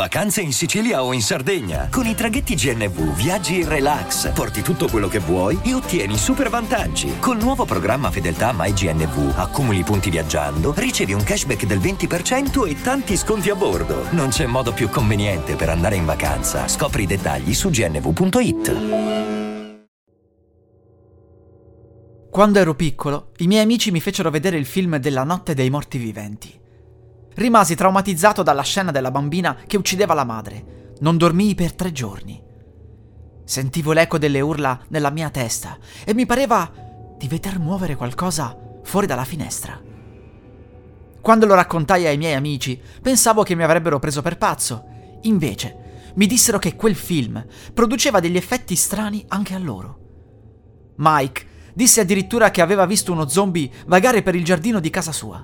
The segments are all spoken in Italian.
Vacanze in Sicilia o in Sardegna. Con i traghetti GNV viaggi in relax, porti tutto quello che vuoi e ottieni super vantaggi. Col nuovo programma Fedeltà MyGNV accumuli punti viaggiando, ricevi un cashback del 20% e tanti sconti a bordo. Non c'è modo più conveniente per andare in vacanza. Scopri i dettagli su gnv.it. Quando ero piccolo, i miei amici mi fecero vedere il film della notte dei morti viventi. Rimasi traumatizzato dalla scena della bambina che uccideva la madre. Non dormii per tre giorni. Sentivo l'eco delle urla nella mia testa e mi pareva di veder muovere qualcosa fuori dalla finestra. Quando lo raccontai ai miei amici, pensavo che mi avrebbero preso per pazzo. Invece, mi dissero che quel film produceva degli effetti strani anche a loro. Mike disse addirittura che aveva visto uno zombie vagare per il giardino di casa sua.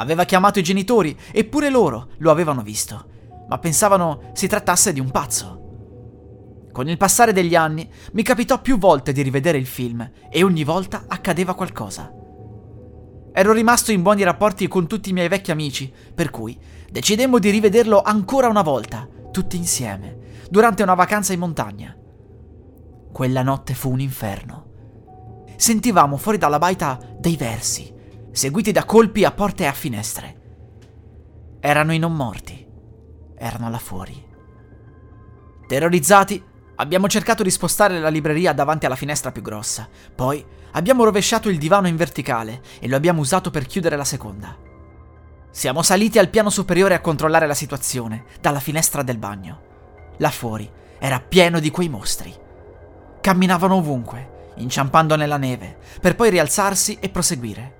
Aveva chiamato i genitori, eppure loro lo avevano visto, ma pensavano si trattasse di un pazzo. Con il passare degli anni mi capitò più volte di rivedere il film e ogni volta accadeva qualcosa. Ero rimasto in buoni rapporti con tutti i miei vecchi amici, per cui decidemmo di rivederlo ancora una volta, tutti insieme, durante una vacanza in montagna. Quella notte fu un inferno. Sentivamo fuori dalla baita dei versi, seguiti da colpi a porte e a finestre. Erano i non morti. Erano là fuori. Terrorizzati, abbiamo cercato di spostare la libreria davanti alla finestra più grossa. Poi abbiamo rovesciato il divano in verticale e lo abbiamo usato per chiudere la seconda. Siamo saliti al piano superiore a controllare la situazione, dalla finestra del bagno. Là fuori era pieno di quei mostri. Camminavano ovunque, inciampando nella neve, per poi rialzarsi e proseguire.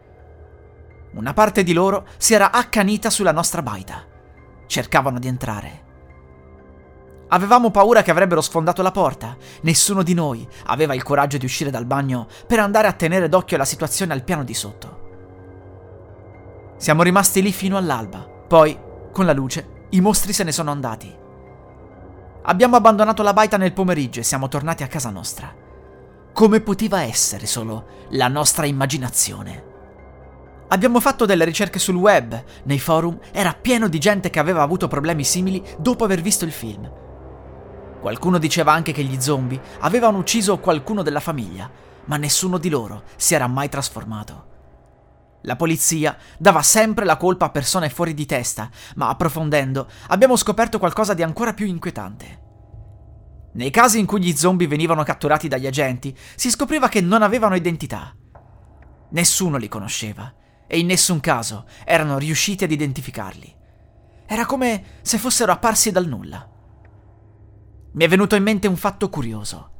Una parte di loro si era accanita sulla nostra baita. Cercavano di entrare. Avevamo paura che avrebbero sfondato la porta. Nessuno di noi aveva il coraggio di uscire dal bagno per andare a tenere d'occhio la situazione al piano di sotto. Siamo rimasti lì fino all'alba. Poi, con la luce, i mostri se ne sono andati. Abbiamo abbandonato la baita nel pomeriggio e siamo tornati a casa nostra. Come poteva essere solo la nostra immaginazione? Abbiamo fatto delle ricerche sul web, nei forum era pieno di gente che aveva avuto problemi simili dopo aver visto il film. Qualcuno diceva anche che gli zombie avevano ucciso qualcuno della famiglia, ma nessuno di loro si era mai trasformato. La polizia dava sempre la colpa a persone fuori di testa, ma approfondendo abbiamo scoperto qualcosa di ancora più inquietante. Nei casi in cui gli zombie venivano catturati dagli agenti, si scopriva che non avevano identità. Nessuno li conosceva e in nessun caso erano riusciti ad identificarli. Era come se fossero apparsi dal nulla. Mi è venuto in mente un fatto curioso.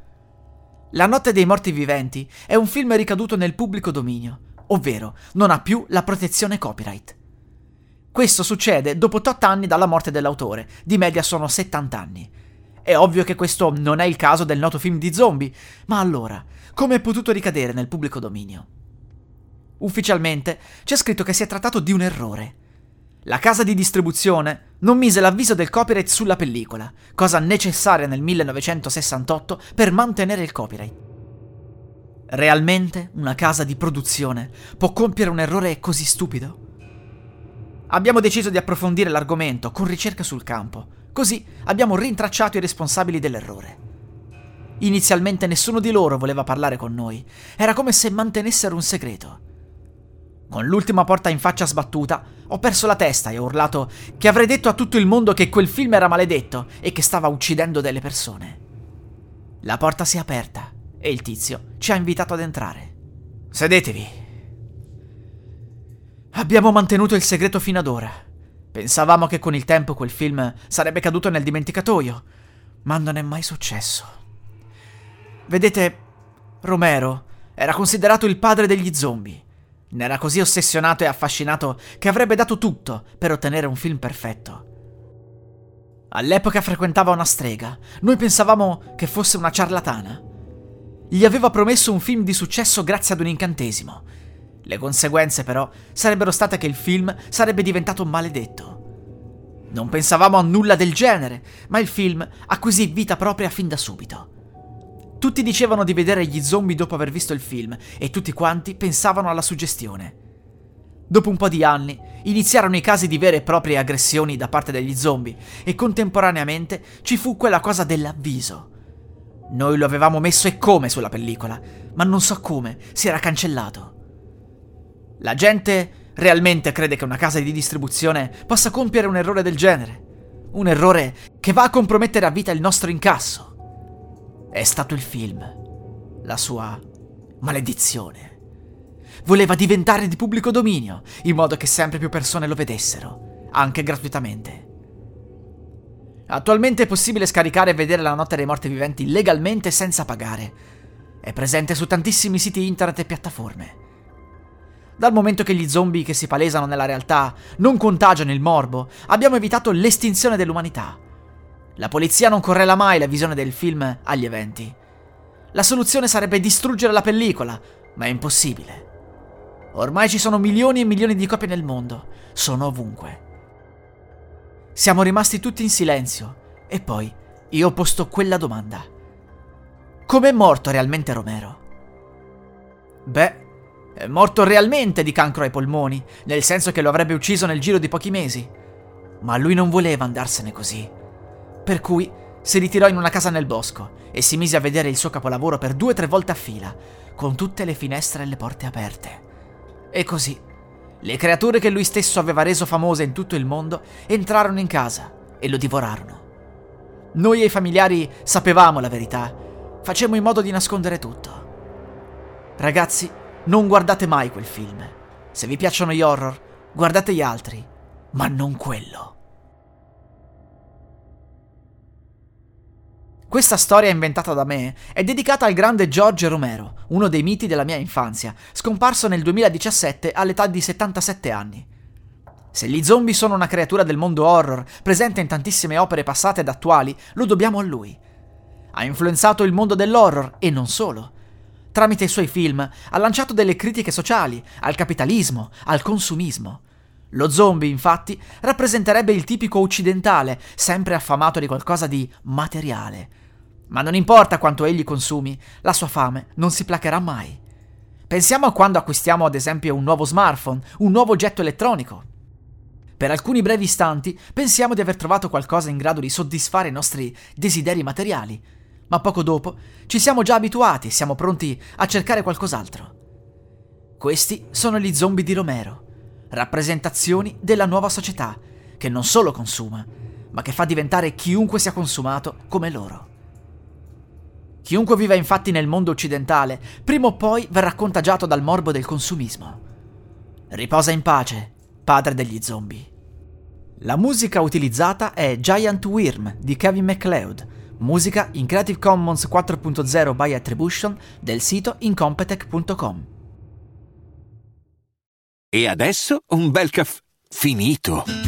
La notte dei morti viventi è un film ricaduto nel pubblico dominio, ovvero non ha più la protezione copyright. Questo succede dopo 8 anni dalla morte dell'autore, di media sono 70 anni. È ovvio che questo non è il caso del noto film di zombie, ma allora, come è potuto ricadere nel pubblico dominio? Ufficialmente c'è scritto che si è trattato di un errore. La casa di distribuzione non mise l'avviso del copyright sulla pellicola, cosa necessaria nel 1968 per mantenere il copyright. Realmente una casa di produzione può compiere un errore così stupido? Abbiamo deciso di approfondire l'argomento con ricerche sul campo, così abbiamo rintracciato i responsabili dell'errore. Inizialmente nessuno di loro voleva parlare con noi, era come se mantenessero un segreto. Con l'ultima porta in faccia sbattuta, ho perso la testa e ho urlato che avrei detto a tutto il mondo che quel film era maledetto e che stava uccidendo delle persone. La porta si è aperta e il tizio ci ha invitato ad entrare. Sedetevi. Abbiamo mantenuto il segreto fino ad ora. Pensavamo che con il tempo quel film sarebbe caduto nel dimenticatoio, ma non è mai successo. Vedete, Romero era considerato il padre degli zombie. Ne era così ossessionato e affascinato che avrebbe dato tutto per ottenere un film perfetto. All'epoca frequentava una strega, noi pensavamo che fosse una ciarlatana. Gli aveva promesso un film di successo grazie ad un incantesimo. Le conseguenze però sarebbero state che il film sarebbe diventato maledetto. Non pensavamo a nulla del genere, ma il film acquisì vita propria fin da subito. Tutti dicevano di vedere gli zombie dopo aver visto il film e tutti quanti pensavano alla suggestione. Dopo un po' di anni, iniziarono i casi di vere e proprie aggressioni da parte degli zombie e contemporaneamente ci fu quella cosa dell'avviso. Noi lo avevamo messo e come sulla pellicola, ma non so come, si era cancellato. La gente realmente crede che una casa di distribuzione possa compiere un errore del genere. Un errore che va a compromettere a vita il nostro incasso. È stato il film. La sua maledizione. Voleva diventare di pubblico dominio, in modo che sempre più persone lo vedessero, anche gratuitamente. Attualmente è possibile scaricare e vedere La Notte dei Morti Viventi legalmente senza pagare. È presente su tantissimi siti internet e piattaforme. Dal momento che gli zombie che si palesano nella realtà non contagiano il morbo, abbiamo evitato l'estinzione dell'umanità. La polizia non correla mai la visione del film agli eventi. La soluzione sarebbe distruggere la pellicola, ma è impossibile. Ormai ci sono milioni e milioni di copie nel mondo, sono ovunque. Siamo rimasti tutti in silenzio e poi io ho posto quella domanda. Com'è morto realmente Romero? Beh, è morto realmente di cancro ai polmoni, nel senso che lo avrebbe ucciso nel giro di pochi mesi. Ma lui non voleva andarsene così. Per cui si ritirò in una casa nel bosco e si mise a vedere il suo capolavoro per due o tre volte a fila, con tutte le finestre e le porte aperte. E così, le creature che lui stesso aveva reso famose in tutto il mondo entrarono in casa e lo divorarono. Noi e i familiari sapevamo la verità, facemmo in modo di nascondere tutto. Ragazzi, non guardate mai quel film. Se vi piacciono gli horror, guardate gli altri, ma non quello. Questa storia inventata da me è dedicata al grande George Romero, uno dei miti della mia infanzia, scomparso nel 2017 all'età di 77 anni. Se gli zombie sono una creatura del mondo horror, presente in tantissime opere passate ed attuali, lo dobbiamo a lui. Ha influenzato il mondo dell'horror e non solo. Tramite i suoi film ha lanciato delle critiche sociali, al capitalismo, al consumismo. Lo zombie, infatti, rappresenterebbe il tipico occidentale, sempre affamato di qualcosa di materiale. Ma non importa quanto egli consumi, la sua fame non si placherà mai. Pensiamo a quando acquistiamo ad esempio un nuovo smartphone, un nuovo oggetto elettronico. Per alcuni brevi istanti pensiamo di aver trovato qualcosa in grado di soddisfare i nostri desideri materiali, ma poco dopo ci siamo già abituati e siamo pronti a cercare qualcos'altro. Questi sono gli zombie di Romero, rappresentazioni della nuova società, che non solo consuma, ma che fa diventare chiunque sia consumato come loro. Chiunque viva infatti nel mondo occidentale, prima o poi verrà contagiato dal morbo del consumismo. Riposa in pace, padre degli zombie. La musica utilizzata è Giant Worm di Kevin MacLeod, musica in Creative Commons 4.0 by Attribution del sito incompetech.com. E adesso un bel caffè finito.